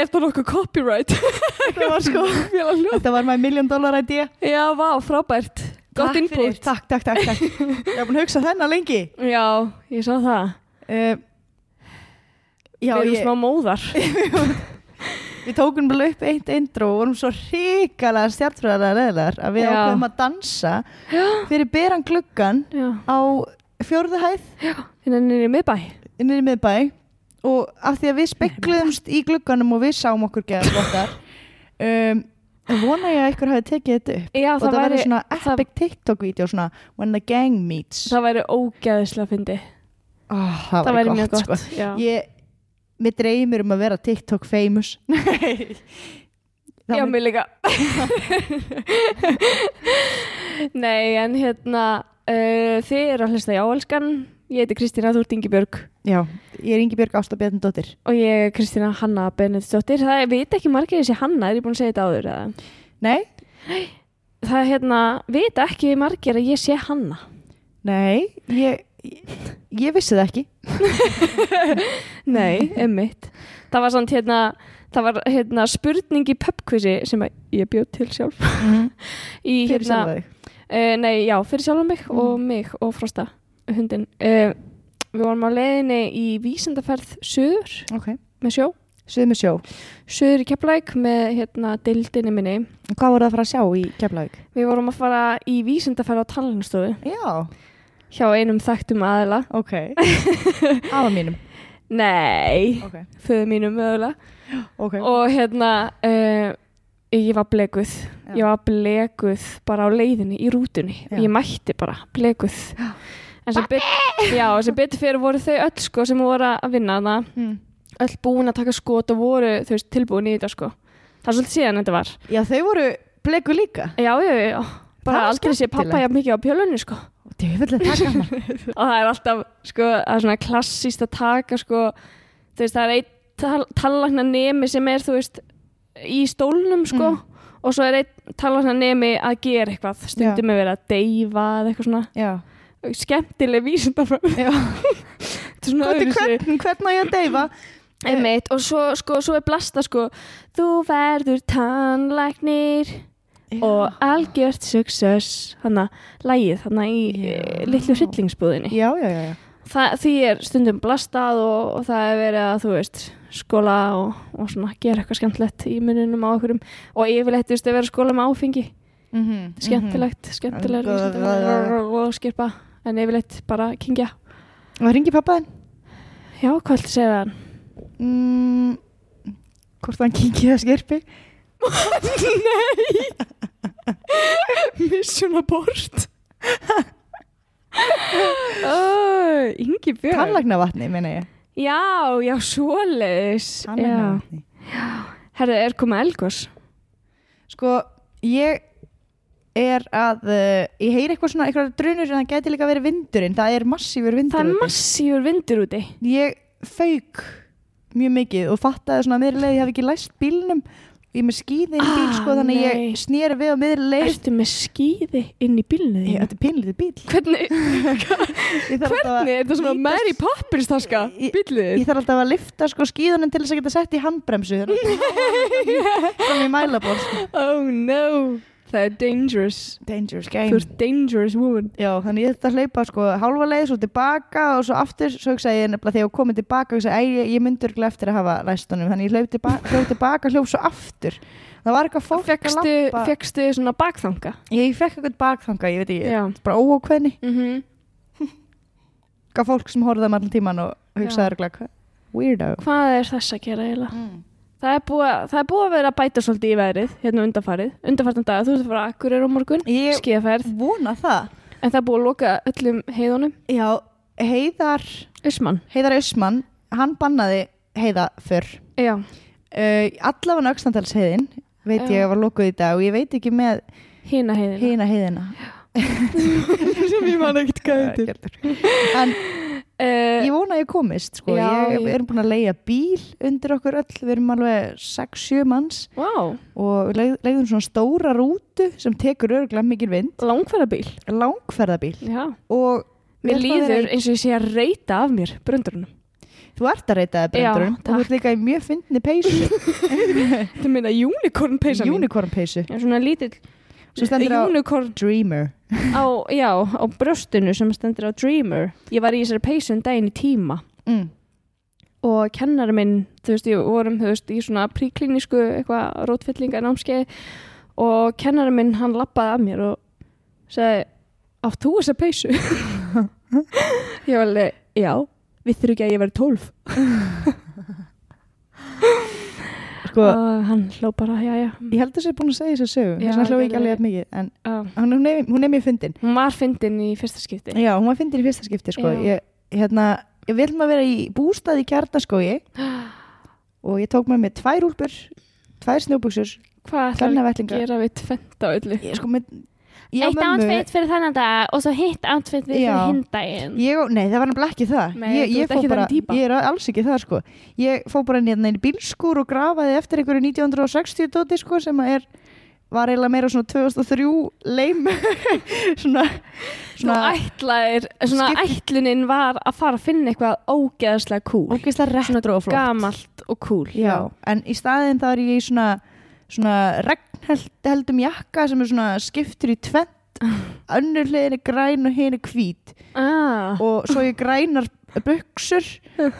er er það nokkuð copyright? Þetta var sko. Þetta var my million dollar idea. Já, vá, frábært. Gott Takk fyrir, input. Takk, takk, takk, takk. Ég hef búin að hugsa þennan lengi. Já, ég sá það. Uh, Já, Við erum ég, smá móðar. Við tókum bara upp eitt intro og vorum svo hrikalega stjartfræðarlega leðilegar að við Já. ákveðum að dansa fyrir beran gluggan Já, á fjórðu hæð. Hérna niður í miðbæ. Innir í miðbæ og af því að við spekluðumst í glugganum og við sáum okkur geða flottar um, vona ég að ykkur hafi tekið þetta upp. Já, og það það væri svona epic TikTok-vídeó svona when the gang meets. Það væri ógæðislega fyndi oh, það, Það væri mjög gott, gott sko. Já, ég, mér dreymir um að vera TikTok famous. Það Já mér líka. Nei, en hérna uh, Þið eru að hlusta í áelskan Ég heiti Kristína, þú ert Ingi Björg Já, ég er Ingi Björg Ásta Bjarnadóttir. Og ég er Kristína Hanna Benediktsdóttir. Það veit ekki margir þessi Hanna, er ég búin að segja þetta áður eða? Nei, Það er hérna, vita ekki margir að ég sé Hanna. Nei, ég, ég, ég vissi það ekki. Nei, emmitt Það var samt hérna Það var hérna spurning í pubquizi sem ég bjóð til sjálf. Í Fyrir hérna, sjálfa þig. uh, Nei, já, fyrir sjálf mig Mhm. og mig og Frosta hundin uh, Við vorum á leiðinni í vísindaferð söður Ok, með sjó. Suðu með sjó. Söður í Keflæk með hérna deildinni minni. Og Hvað voru það að fara að sjá í Keflavík? Við vorum að fara í vísindaferð á talnastofu Já, hjá einum þekktum aðila. Ok. Afa mínum. Nei, Ok, föðu mínum mögulega. Ok. Og hérna uh, ég var blekuð Já. ég var blekuð bara á leiðinni í rútunni. Og Já. ég mætti bara blekuð en sem, bet, betur fyrir voru þau öll sko sem voru að vinna það mm. öll búin að taka skot og voru þau veist, tilbúin í þetta sko. Það er svolítið síðan þetta var. Já, þau voru bleku líka. Já, já, já, bara aldrei sé pappa jafn mikið á pjölunni sko. Og það er alltaf sko, það er svona klassíst að taka sko, þú veist, það er einn tal tallagna nemi sem er þú veist í stólnum sko. Mm. og svo er einn tallagna nemi að gera eitthvað. Stundum er verið að deyfa eða eitthvað svona. Já, skemmtileg svona Hvernig, öðruvísi. hvern, hvern á ég að deyfa? Einmitt, og svo, sko, svo er blasta sko þú verður tannlæknir og algjört success hann að lægið hann í Já. yeah. litlu hryllingsbúðinni Já, já, já, það, því er stundum blastað og, og það er verið að þú veist skóla og, og svona gera eitthvað skemmtilegt í mununum á okkurum og yfirleitt þú veist að vera að skóla með áfengi Mm -hmm. skemmtilegt, skemmtilegur Mhm. og skirpa en yfirleitt bara kingja Og ringi pappaðin? já, hvað ætla að segja það Mm, hvort hann kingið að skirpi? Mission abort oh, Ingi Björn Tannlagna vatni, meina ég. Já, já, svoleiðis Tannlagna Já. vatni. Herðu, er komið elgos Sko, ég er að, uh, ég heyri eitthvað svona, eitthvað drunur en það geti líka verið vindurinn. Það er massífur vindur Það er úti. massífur vindur úti Ég fauk mjög mikið og fattaði svona að miðri leið, ég hafði ekki læst bílnum. Ég er með skíði inn í bíl, Ah, sko, þannig nei. ég snýri við á miðri leið. Ertu með skíði inn í bílnu þínu? þetta er pinlítið bíl. Hvernig, að- hvernig er þetta svona Mary Poppins taska? Bílið Ég þarf alltaf að lifta sko skíðunum til þess að geta sett í handbremsu Þannig í mælaból sko. Oh no Það er dangerous. Dangerous Þú game ert dangerous woman. Já, þannig ég þetta hlaupa sko hálfa leið svo tilbaka og svo aftur svo hugsaði ég nefnilega þegar ég kom tilbaka og hugsaði, æ, ég myndur eftir að hafa læstunum. Þannig ég hlaup tilbaka, hlaup tilbaka hljóf svo aftur. Það var eitthvað fólk Fekstu, að lappa fekstu svona bakþanga? Ég fekk eitthvað bakþanga, ég veit ekki Já. bara óákveðni, mm -hmm. gaf fólk sem horfði um allan tíman og hugsaði Hvað er þess að gera eiginlega? mm. Það er, búið, að- það er búið að vera að bæta svolítið í veðrið hérna undanfarið, undanfartan dag þú ert að fara að akkurir á morgun, Ég skíðaferð vona það. En það er búið að loka öllum heiðunum. Já, Heiðar Usman, Heiðar Ausmann, hann bannaði heiða fyrr. Já, uh, allavega aukstandalsheiðin veit Já. ég var lokuð í dag og ég veit ekki með hina heiðina hina heiðina sem ég man ekkert hvað en uh, ég vona að ég komist sko. Já, ég, við erum búin að leia bíl undir okkur öll, við erum alveg 6-7 manns. Wow, og við leið- leiðum svona stóra rútu sem tekur örgulega mikil vind. Langferðabíl. Langferðabíl. Og Mér líður í- eins og ég sé að reyta af mér bröndurunum. Þú ert að reyta Já, brendurum og þú ert líka í mjög fyndni peysu. Þú meina unicorn peysa? Unicorn peysu. Svona lítill unicorn Dreamer á, já, á brjóstinu sem stendur á Dreamer. Ég var í þessari peysu en daginn í tíma mm. og kennari minn, þú veist, ég vorum, þú veist, í svona príklínísku eitthvað rótfyllinga námskeið og kennari minn, hann lappaði af mér og sagði, átt þú þessa peysu? ég var alveg, já, við þurfum ekki að ég verið tólf. Sko, og hann hló bara, já, já. ég held að það er búin að segja þess að sögu Já, þess að hló gerðu ekki alveg mikið en Uh, hún, er, hún er mjög fyndin hún var fyndin í fyrsta skipti. Já, hún var fyndin í fyrsta skipti sko. Ég, hérna, ég vil maður vera í bústað í kjarnaskói og ég tók með mér tvær úlpur tvær snjóbuxur Hvað ætlar að gera við tvent á öllu? ég, sko, með, og Eitt mömmu- outfit fyrir þennan dag og svo hitt outfit Já. fyrir hinn daginn. Nei, það var nefnilega ekki það Nei, ég, ég, ekki bara, ég er alls ekki það sko. Ég fór bara í hérna í bílskúr og grafaði eftir einhverju 1960 dóti sko, sem er var eiginlega meira svona 2003 leim svona, svona ætlaðir, svona ætlunin var að fara að finna eitthvað ógeðslega cool. ógeðslega retro og flott Gamalt og cool. Já, en í staðinn þá er ég í svona svona regnheldum jakka sem er svona skiptur í tvent önnur hliðin er græn og hinn er hvít Ah, og svo ég grænar buksur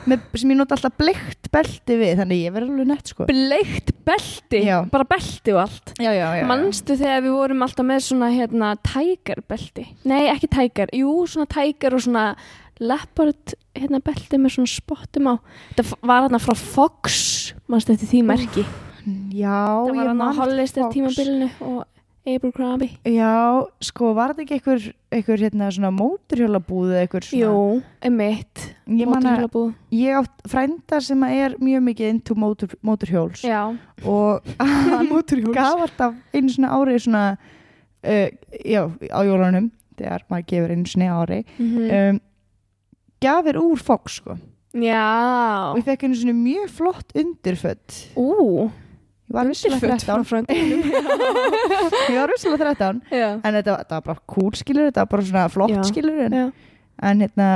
með, sem ég nota alltaf bleikt belti við þannig ég verður alveg nett sko bleikt belti, Já. bara belti og allt. já, já, Manstu þegar við vorum alltaf með svona hérna tiger belti? Nei, ekki tiger, jú, svona tiger og svona leopard hérna belti með svona spottum á. Þetta var hérna frá Fox, manstu eftir því merki. Já, Það var hann á Hollister tímabilinu og Abercrombie. já, sko, var þetta ekki einhver, einhver hérna svona móturhjólabúð eða einhver svona Jú, emitt. Mótorhjólabúð. ég átt frænda sem er mjög mikið into mótur, móturhjóls Já. og hann gaf alltaf einu svona árið svona uh, já, á jólunum þegar maður gefur einu svona ári Mm um, gafir úr Fox sko Já. og ég fekk einu svona mjög flott undirfött Ú, ég var visslega 13 fröndinum. ég var visslega 13 Já. en þetta, þetta var bara cool skilur þetta var bara svona flott Já. skilur en, Já. en hérna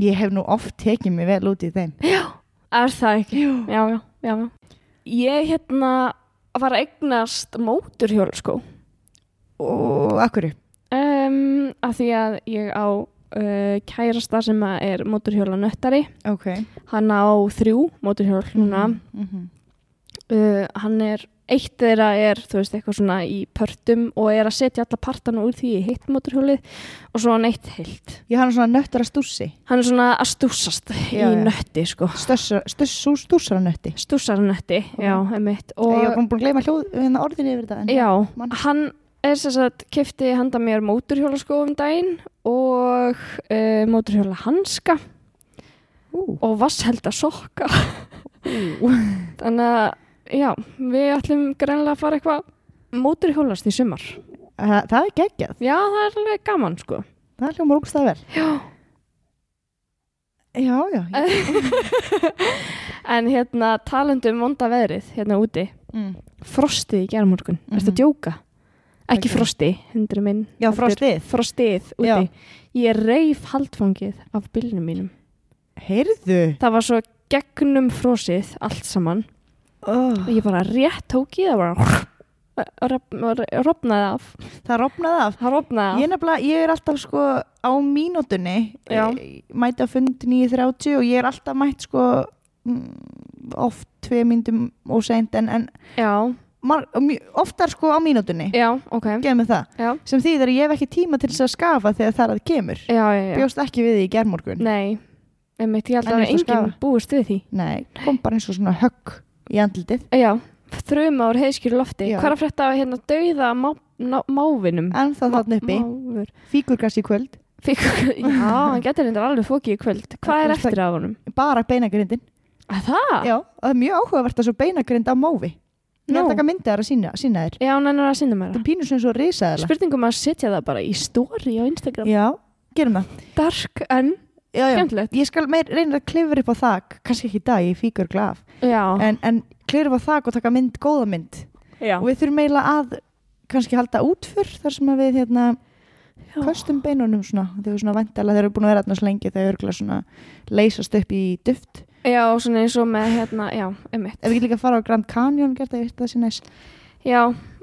ég hef nú oft tekið mig vel út í þeim Er það ekki? Já, já, já. já. Ég hérna var að eignast móturhjól sko. og akkurri Um, að því að ég á uh, kærasta sem er móturhjóla nöttari. ok Hann á þrjú móturhjól núna. mm -hmm. Uh, hann er, eitt þeirra er, þú veist, eitthvað svona í pörtum og er að setja alla partana úr því í hitt móturhjólið og svo hann eitt heilt. ég hann svona nöttur að stússi Hann er svona að stúsast Já, í já. nötti sko. stússara nötti Stúsar nötti, já, emitt. og ég var búin að gleyma hljóð hérna orðinni yfir þetta Já, man- hann er sem sagt kefti handa mér móturhjólaskó um daginn og uh, móturhjóla hanska Ú. og vasselda sokka þannig að já, við ætlum greinlega að fara eitthvað móturhjólast í sumar Það, það er geggjað, já, það er alveg gaman sko það er hljóma rúkstað vel já. Já, já ég, en hérna talandi um vonda veðrið hérna úti, mm. frostið í gerðmorgun mm -hmm. Mhm. að djóka? ekki Ok. frosti, hundri minn Já, frostið frostið úti Já. ég reif haldfangið af bylnum mínum Heyrðu það var svo gegnum frosið allt saman. Og ég bara rétt tók í það bara rofnaði af Það rofnaði af. Það rofnaði Ég, af nefnilega, ég er alltaf sko á mínútunni Já. eh, mæti á fund 9.30 og ég er alltaf mætt sko mm, oft tvei myndum og seint en, en oftar sko á mínútunni. Já, ok. Gefum það, já, sem þýðir að ég hef ekki tíma til þess að skafa þegar það að kemur. Já, já, já. bjóst ekki við því í gerðmorgun nei, einmitt, ég held En að og enginn búist við því. Nei, kom bara eins og svona högg í andlitið. Já, þrjum ár heiðskýru lofti. Hvað er að frétta af hérna dauða má, ná, mávinum? En það þarna uppi, máfur. Fíkurgass í kvöld. Fikk, já, hann getur reyndar alveg fókið í kvöld. Hvað er Það- eftir af honum? bara beinagrindin að það? Já, það er mjög áhugavert að svo beinagrind á mófi Ég er Nú. að taka myndið þar að sína, sína þér. Já, hann er að sinna mér Það er pínur sem svo risaðala spurningum að setja það bara í story á Instagram. Já, gerum það. Dark en já, já. Ég skal reyna að klifra upp á þak kannski ekki í dag, ég fíkur glaf en, en klifra upp á þak og taka mynd, góða mynd já. og við þurfum eiginlega að kannski halda útför þar sem að við hérna Já. köstum beinunum svona þau eru svona væntalega, þeir eru búin að vera svo lengi þau eru svona leysast upp í duft Já, svona eins og með hérna, já, einmitt. ef við líka að fara á Grand Canyon gert það, ég veit það sé næst Já,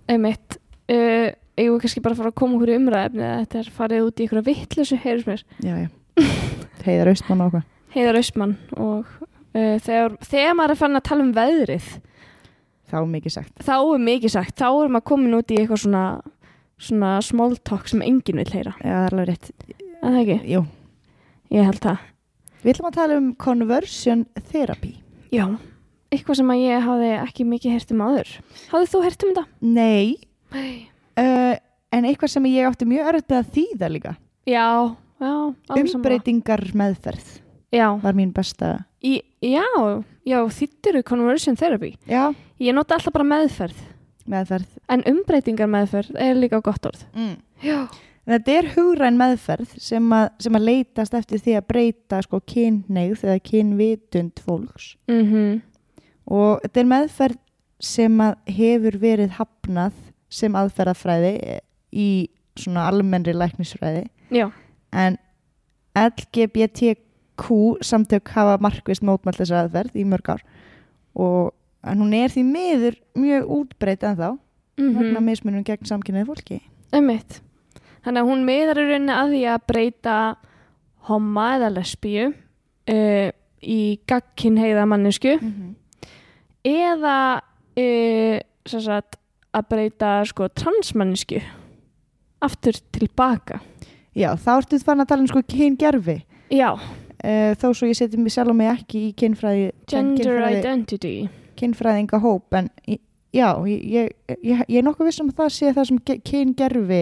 einmitt. Uh, ég vil kannski bara fara að koma okkur í umræðefni að þetta er farið út í vittlösu, heyrðis mér. já, já. heiðar austmann og okkur Heiðar Austmann og uh, þegar, þegar maður er fann að tala um veðrið, þá er mikið sagt þá er mikið sagt, þá er maður komin út í eitthvað svona, svona small talk sem enginn vil heyra. já, það er alveg rétt Er það ekki? Jú. Ég held það. við ætlum að tala um conversion therapy Já, eitthvað sem að ég hafði ekki mikið heyrt um áður. Hafði þú heyrt um þetta? nei, Nei. uh, en eitthvað sem ég átti mjög örð með að þýða líka Já. Umbreytingar meðferð Já, var mín besta. Í, já, já, þýttir conversion therapy. já, Ég nota alltaf bara meðferð, meðferð. En umbreytingar meðferð er líka gott orð. mm. Þetta er hugræn meðferð sem að, sem að leitast eftir því að breyta sko kynneigð eða kynvitund fólks. Mm og þetta er meðferð sem að hefur verið hafnað sem aðferðafræði í svona almennri læknisfræði. Já, en LGBTQ samtök hafa markvist mótmælt þessa aðferð í mörg ár og hún er því miður mjög útbreyt en þá mm vegna mismunum gegn samkynnaði fólki Einmitt. Þannig að hún meðar í rauninni að því að breyta homma eða lesbíu uh, í gagkinheiða mannesku mm -hmm. eða uh, sagt, að breyta sko, transmannesku aftur tilbaka. Já, þá ertu fann að tala um sko kyngerfi Já, uh, þó svo ég seti mig sjálf og mig ekki í kynfræði gender kynfræði, identity. kynfræðinga hóp en já, ég, ég, ég, ég er nokkuð viss um að það sé það sem ge- kyngerfi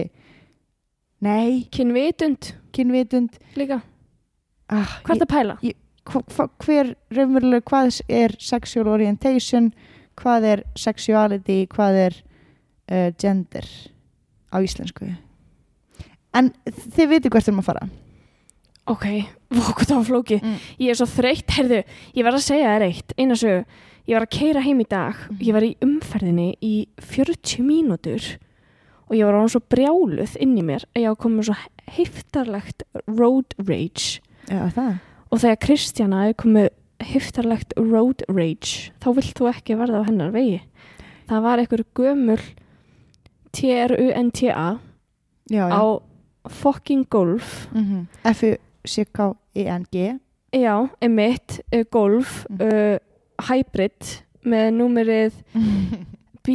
nei, Kynvitund. Kynvitund. Líka. ah, Hvað er það að pæla? hva, hver raunverulega hvað er sexual orientation? Hvað er sexuality? Hvað er uh, gender á íslensku en þið veitir hvert erum að fara Ok, það var flókið. Mm. Ég er svo þreytt, herðu, ég var að segja þér eitt, eina sögu. Ég var að keira heim í dag, Mhm. ég var í umferðinni í 40 mínútur og ég var án svo brjáluð inn í mér að ég var komið svo heftarlegt road rage Já, og þegar Kristjana er komið heftarlegt road rage þá vilt þú ekki verða á hennar vegi. Það var einhver gömul T-R-U-N-T-A á fucking golf. Mm F-U-C-K-I-N-G Já, emitt, uh, golf, Mm. uh, hybrid með númerið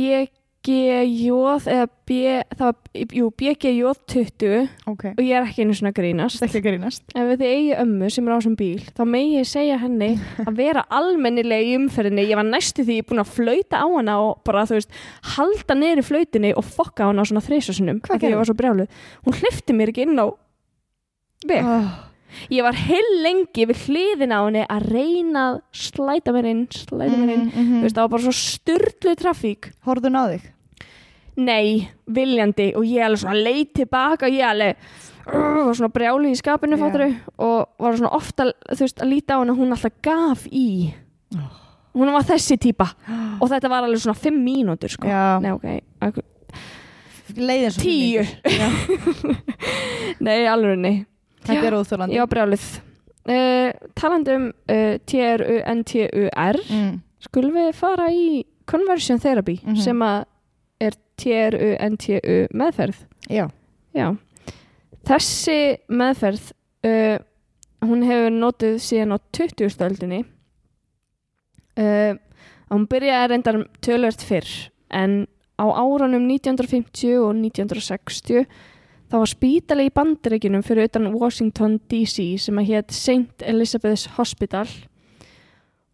BGJ eða B, það var, jú, BGJ 20 Ok, og ég er ekki einu svona grínast. er ekki grínast Ef þið eigi ömmu sem er á þessum bíl, þá megi ég segja henni að vera almennileg í umferðinni. Ég var næstu því búin að flauta á hana og bara, þú veist, halda neyri flautinni og fokka á hana á svona þreysasunum. Hvað Því ég gerði? var svo brjáluð. Hún hlifti mér ekki inn á veg. oh. Ég var heil lengi við hliðina á henni að reyna að slæta mér inn, slæta mér inn. mm Þú veist, það var bara svo styrlu trafík. Horfðu á þig Nei, viljandi og ég alveg svona leið tilbaka og ég alveg uh, var svona brjáli í skapinu Já. fatturu og var svona ofta þú veist, að líta á henni að hún alltaf gaf í. Oh. Hún var þessi típa og þetta var alveg svona fimm mínútur sko. Já, Nei, ok. ok. leiðin svo Tíu. Nei, alveg nei. Þetta er óþólandi Já, brjálið. Uh, talandi um uh, T-R-U-N-T-U-R mm. skulum við fara í conversion therapy Mhm. sem að er T-R-U-N-T-U meðferð. Já, Já. Þessi meðferð uh, hún hefur notið síðan á 20. stöldinni uh, hún byrjaði reyndar tölvert fyrr en á árunum 1950 og 1960 þá var spítali í bandaríkinum fyrir utan Washington DC sem að hétt St. Elizabeth's Hospital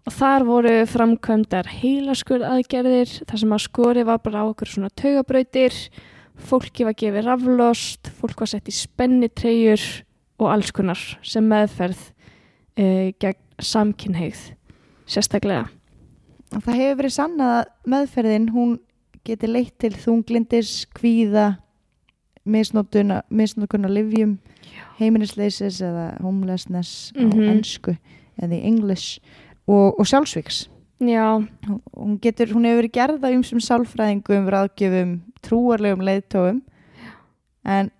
og þar voru framkvæmdar heilaskur aðgerðir þar sem að skori var bara á okkur svona taugabrautir fólki var gefið raflost fólk var sett í spennitreyjur og alls konar sem meðferð uh, gegn samkynheigð sérstaklega það hefur verið sannað að meðferðin hún geti leitt til þunglindis, kvíða misnótuna livjum, heimilisleysis eða homelessness á Mhm. ennsku eða í english og, og sjálfsvíks já, Hún- getur, hún hefur verið gerð á ymsum sálfræðingum, ráðgjöfum, trúarlegum leiðtóum en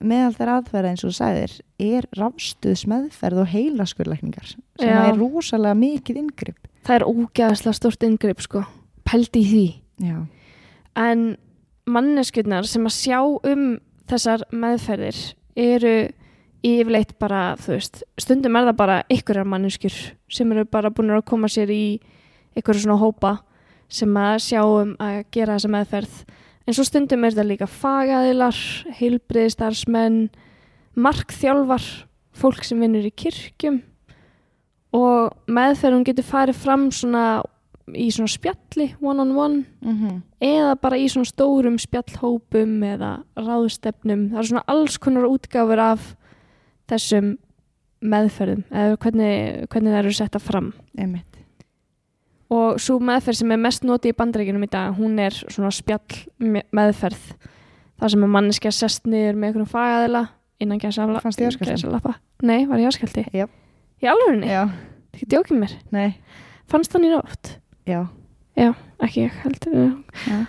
meðal þær aðferða eins og þú sagðir er rafstuðs meðferð og heilaskurlækningar sem Já. er rosalega mikið yngripp það er ógæðslega stort inngrip sko. Pældi í því. Já, en manneskjurnar sem að sjá um þessar meðferðir eru yfirleitt bara, þú veist, stundum er það bara einhverjar manneskjur sem eru bara búin að koma sér í einhverju svona hópa sem að sjá um að gera þessa meðferð. En svo stundum er það líka fagaðilar, heilbriðistarsmenn, markþjálfar, fólk sem vinnur í kirkjum. Og meðferðum getur farið fram svona í svona spjalli one on one mm eða bara í svona stórum spjallhópum eða ráðstefnum það er svona alls konar útgáfur af þessum meðferðum eða hvernig, hvernig það eru setta fram einmitt og svo meðferð sem er mest notið í bandaríkinum í dag hún er svona spjall me- meðferð þar sem að manneskja sest niður með einhverjum fagaðila innan gæsalappa Fannst þér jarðskjálfti? Nei, var ég áskaldi? Já. Í alvörunni? já, Ekki djókið mér? nei, Fannst hann í nótt? já, Ekki ég heldur já.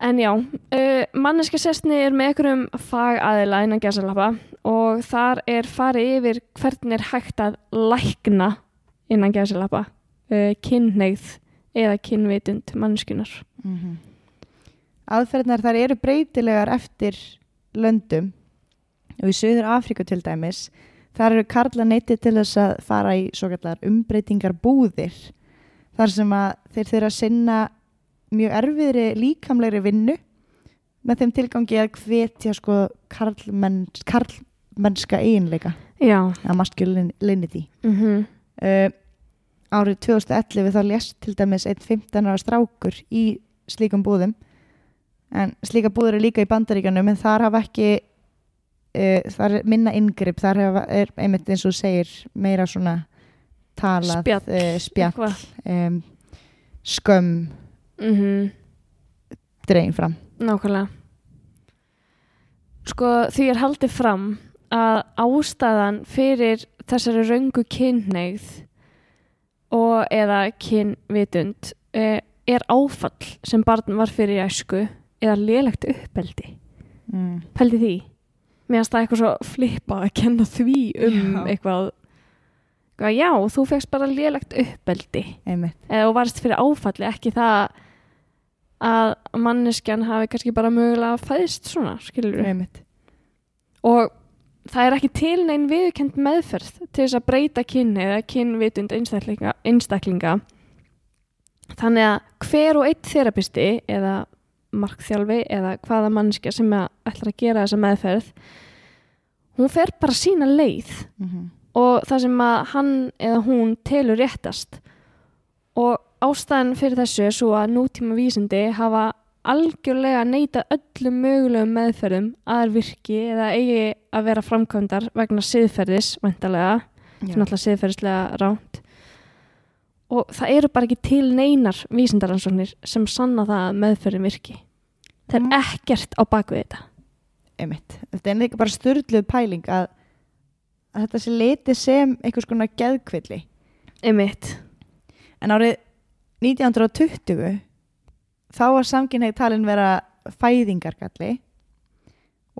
En já, uh, manneska sestni er með einhverjum fagaðila innan gæsalappa og þar er farið yfir hvernig er hægt að lækna innan gæsalappa uh, kynneigð eða kynvitund manneskunar. Mm aðferðnar þar eru breytilegar eftir löndum og í Suður Afríku til dæmis þar eru karla neytið til þess að fara í svo kallar umbreytingar búðir þar sem að þeir þeirra sinna mjög erfiðri líkamlegri vinnu með þeim tilgangi að hvetja sko karlmenn, karlmennska eiginleika. Að masculinity Mm -hmm. uh, árið 2011 þá lést til dæmis einn 15 ára strákur í slíkum búðum. En slíka búður er líka í bandaríkanum en þar hafa ekki uh, þar minna yngripp þar hafa, er einmitt eins og segir meira svona talað Spjall. uh, spjall um, skömm Mm dregin fram Nákvæmlega. Sko því er haldið fram að ástæðan fyrir þessari röngu kynneigð og eða kynvitund eh, er áfall sem barn var fyrir æsku eða lélegt uppeldi. mm. Pældi því? Mér finnst það eitthvað svo flippa að kenna því um Já. eitthvað, Já, þú fegst bara lélegt uppeldi. Einmitt. Eða þú varst fyrir áfalli ekki það að manneskjan hafi kannski bara mögulega fæðist svona, skilur einmitt. Og það er ekki til neinn viðkend meðferð til þess að breyta kynni eða kynvitund einstaklinga, einstaklinga. Þannig að hver og einn þerapisti eða markþjálfi eða hvaða manneskja sem ætlar að gera þessa meðferð hún fer bara sína leið. Mm og það sem að hann eða hún telur réttast. Og ástæðan fyrir þessu er svo að nútíma vísindi hafa algjörlega neita öllum mögulegum meðferðum að þær virki eða eigi að vera framkvæmdar vegna siðferðis, væntalega Já. náttúrulega siðferðislega ránt. Og það eru bara ekki til neinar vísindaransóknir sem sanna það að meðferðin virki. Það er Mm. ekkert á bakvið þetta. Einmitt. Þetta er líka bara styrluð pæling að, að þetta sé liti sem einhvers konar geðkvilli Einmitt. En árið 1920 þá var samkynneið talin vera fæðingargalli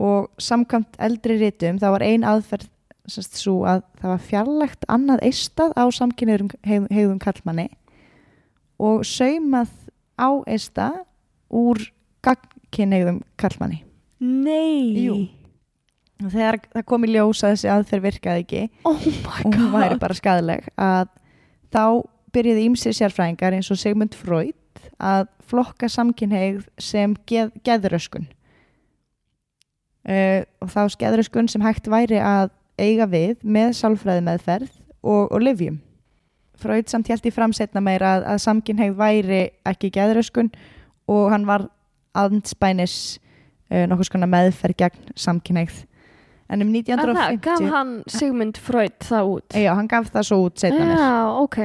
og samkvæmt eldri rítum þá var ein aðferð sérst, svo að það var fjarlægt annað eistað á samkynneið hegðum kallmanni og saumað á eista úr gagnkynneigðum kallmanni. Nei Jú. Þegar það kom í ljós að þessi aðferð virkaði ekki Oh og hún væri bara skadaleg að þá byrjuði ímsir sérfræðingar eins og Sigmund Freud að flokka samkynheigð sem geð, geðröskun. Uh, og þá geðröskun sem hægt væri að eiga við með sálfræði meðferð og, og livjum Freud samt í framsetna meira að, að samkynheigð væri ekki geðröskun og hann var andspænis uh, nokkuð skona meðferð gegn samkynheigð en um Að það, 1950 gaf hann Sigmund Freud það út? Já, hann gaf það svo út setna mér. Já, ok,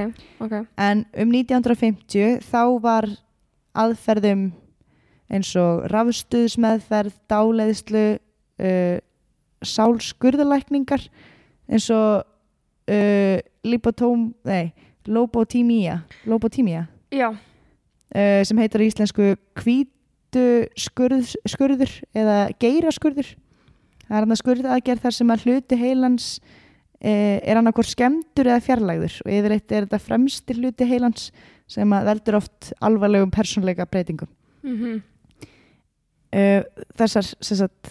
ok. En um 1950 þá var aðferðum eins og rafstuðsmeðferð, dáleiðslu, uh, sálskurðalækningar eins og uh, lipotóm, nei, lobotímía, lobotímía Já, uh, sem heitir á íslensku hvítu skurð, skurður eða geiraskurður Það er hann að skurða aðgerð þar sem að hluti heilans eh, er hann okkur skemmtur eða fjarlægður og yfirleitt er þetta fremstir hluti heilans sem að veldur oft alvarlegum persónleika breytingum. mm Eh, þessar sem sagt,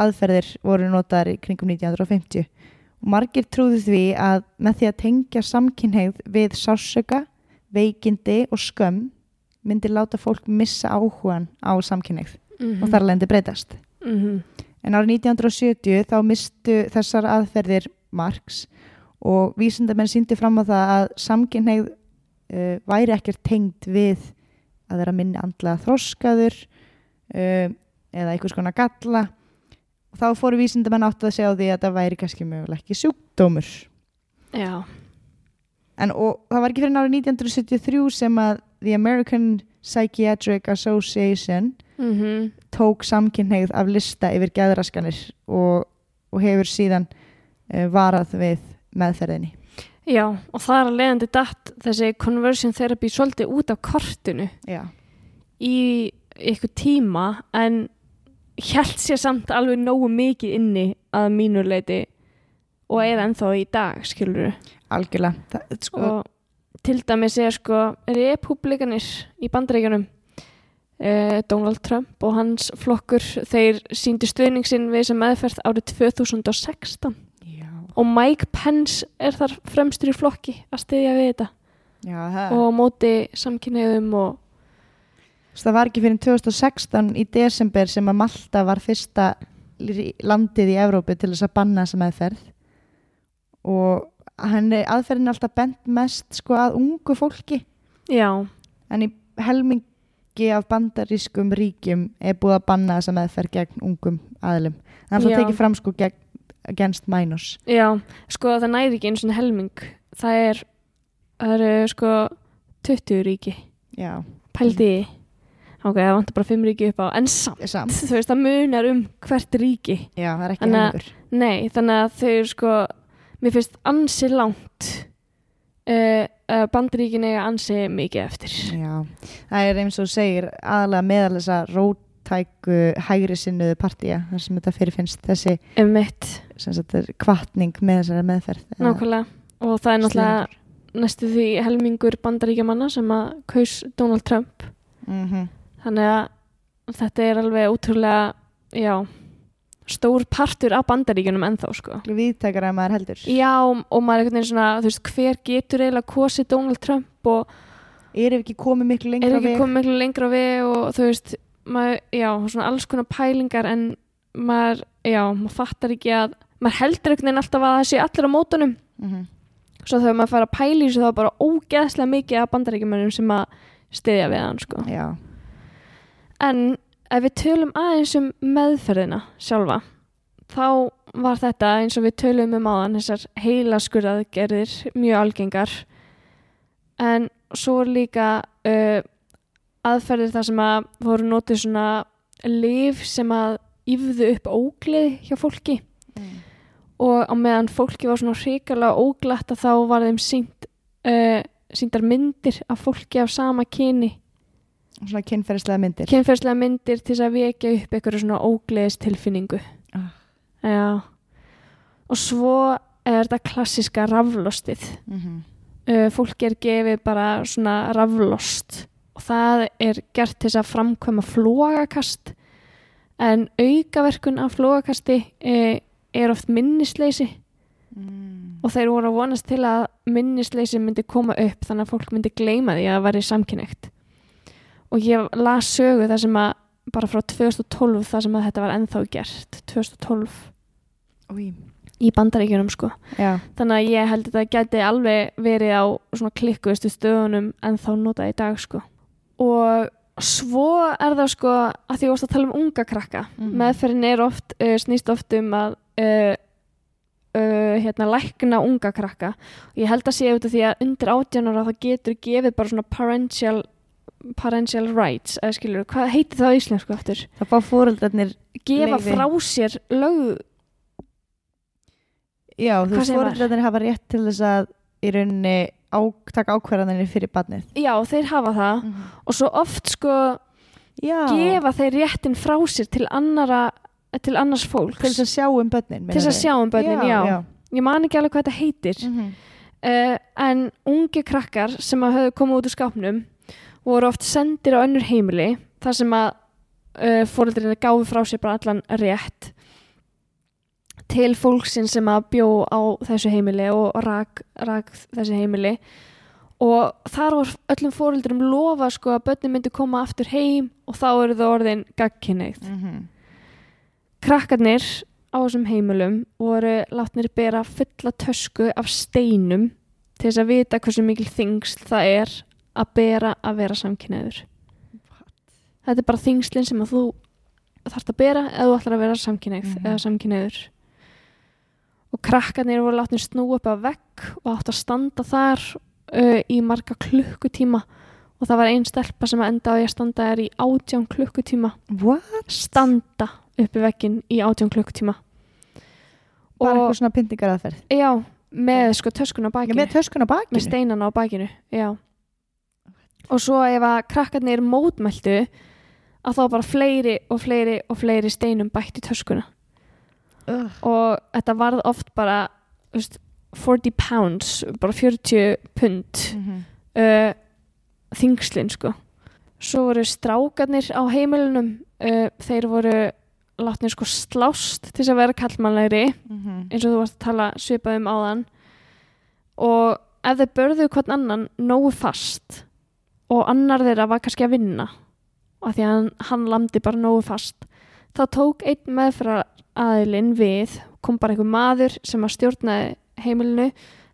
aðferðir voru notaðar í kringum 1950 og margir trúðu því að með því að tengja samkynhegð við sársöka, veikindi og skömm myndi láta fólk missa áhugan á samkynhegð Mhm. og þar lendi breytast. mm En árið 1970 þá mistu þessar aðferðir marks og vísindamenn síndi fram á það að samkynhneigð uh, væri ekkert tengd við að vera minni andlega þroskaður uh, eða einhvers konar galla og þá fóru vísindamenn átt að segja á því að það væri kannski mögulega ekki sjúkdómur. Já, En og það var ekki fyrir árið 1973 sem að The American Psychiatric Association mm tók samkynneigð af lista yfir geðraskanir og, og hefur síðan uh, varað við meðferðinni. já og það er að leiðandi datt þessi conversion therapy svolítið út af kortinu Já. í ykkur tíma en held sér samt alveg nógu mikið inni að mínu leiti og er ennþá í dag skilur Algjörlega. Það, sko, og til dæmis er sko republikanir í bandaríkjanum eh, Donald Trump og hans flokkur þeir síndu stuðningsinn við þessa meðferð árið 2016 já. og Mike Pence er þar fremstur í flokki að styðja við þetta. Já, og móti samkynniðum og það var ekki fyrir 2016 í desember sem að Malta var fyrsta landið í Evrópu til þess að banna þessa meðferð. Og hann er aðferðin alltaf bent mest sko að ungu fólki. Já, en í helmingi af bandarískum ríkjum er búið að banna þessa meðferð gegn ungum aðlum. Það er alltaf Já. tekið fram sko gegn, against minors. já, sko það næri ekki einu svona helming það er, það eru sko 20 ríki Já, pældi í ok, það vantar bara 5 ríki upp á en samt, samt. þú veist, það munar um hvert ríki Já, það er ekki Þannig að- helmingur. nei, þannig að þau sko mér finnst ansi langt uh, uh, bandaríkin eiga ansi mikið eftir Já, það er eins og segir aðalega meðal þessa róttæku hægri sinnuðu partíja þar sem þetta fyrirfinnst þessi kvartning með þessari meðferð. nákvæmlega og það er náttúrulega næstu því helmingur bandaríkjamanna sem að kaus Donald Trump Mhm. þannig að þetta er alveg útrúlega já, stór partur af bandaríkjunum ennþá sko Miklu Víðtækara en maður heldur. já, og maður er einhvern veginn svona þú veist, hver getur eiginlega kosið Donald Trump og Er ef ekki komið miklu lengra er ekki komið miklu lengra við og þú veist, maður, já, svona alls konar pælingar en maður, já, maður fattar ekki að maður heldur einhvern veginn alltaf að það sé allir á mótunum Mhm. svo þegar maður fara að pæla í þessu þá er bara ógeðslega mikið af bandaríkjumennum sem að styðja við hann sko. Já, en ef við tölum aðeins um meðferðina sjálfa þá var þetta eins og við tölum um áðan þessar heilaskurðaðgerðir mjög algengar. En svo líka uh, aðferðir þar sem að voru notið svona lif sem að yfðu upp óglið hjá fólki. Mm. og á meðan fólki var svona hrikalega óglatt að þá var þeim sínt, uh, síntar myndir af fólki af sama kyni svona kynferðislega myndir. kynferðslega myndir til að vekja upp eitthvað svona ógleðis tilfinningu Ah. já og svo er þetta klassiska raflostið Mhm. uh, fólk er gefið bara svona raflost og það er gert til að framkvæma flógakast en aukaverkun af flógakasti uh, er oft minnisleysi Mm. og þeir voru að vonast til að minnisleysi myndi koma upp þannig að fólk myndi gleyma því að það væri samkynneigt og ég las sögu þar sem að bara frá 2012 þar sem að þetta var ennþá gert 2012 Új. í bandaríkjunum sko. Já, þannig að ég held að þetta gæti alveg verið á svona klikkuðustu stöðunum ennþá notað í dag sko. Og svo er það sko að því varst að tala um unga krakka. Mhm. meðferðin er oft, uh, snýst oft um að uh, uh, hérna lækna unga krakka. Og ég held að sé af því að undir 18 ára það getur gefið bara svona parental parental rights, eða skilur, hvað heitir það á íslensku aftur? það fá fóreldarnir, Gefa Leyfi. frá sér lög já, þú veist fóreldarnir hafa rétt til þess að í rauninni á, taka ákvarðanir fyrir barnið. Já, þeir hafa það og svo oft sko Já, gefa þeir réttin frá sér til annara til annars fólks til þess að sjá um börnin til þess að sjá um börnin, já, já. ég man ekki alveg hvað þetta heitir Mhm. uh, en ungi krakkar sem að höfðu komið út úr skápnum voru oft sendir á önnur heimili þar sem að uh, fóreldrinni gáfi frá sér bara allan rétt til fólksinn sem að bjó á þessu heimili og rak, rak þessu heimili og þar var öllum fóreldrum lofa sko að börnin myndi koma aftur heim og þá eru það orðin gagkinnið Mhm. krakkarnir á þessum heimilum voru látnir bera fulla tösku af steinum til þess að vita hversu mikil þingsl það er að bera að vera samkynneður þetta er bara þingslinn sem að þú þarft að bera eða þú ætlar að vera samkynneið Mhm. eða samkynneður og krakkarnir voru látnir snúa upp að vegg og átt að standa þar uh, í marga klukkutíma. Og það var einn stelpa sem að enda á því að standa þær í átján klukkutíma. What? standa uppi veggin í átján klukkutíma. Bara eitthvað svona pyntingar aðferð já, með sko töskun á Já, bakinu. með töskun á bakinu? Með steinana á bakinu já. Og svo ef að krakkarnir mótmæltu að þá bara fleiri og fleiri og fleiri steinum bætt í töskuna Ugh. og þetta varð oft bara veist, 40 pounds bara 40 pund Mhm. uh, þingslinn sko svo voru strákarnir á heimilunum uh, þeir voru látnir sko slást til að vera kallmannlegri Mhm. eins og þú varst að tala svipað um áðan og ef þeir börðu hvern annan nógu fast og annar þeirra var kannski að vinna. Af því að hann, hann landi bara nógu fast. Þá tók einn meðfra aðilinn við kom bara einhver maður sem að stjórnaði heimilinu.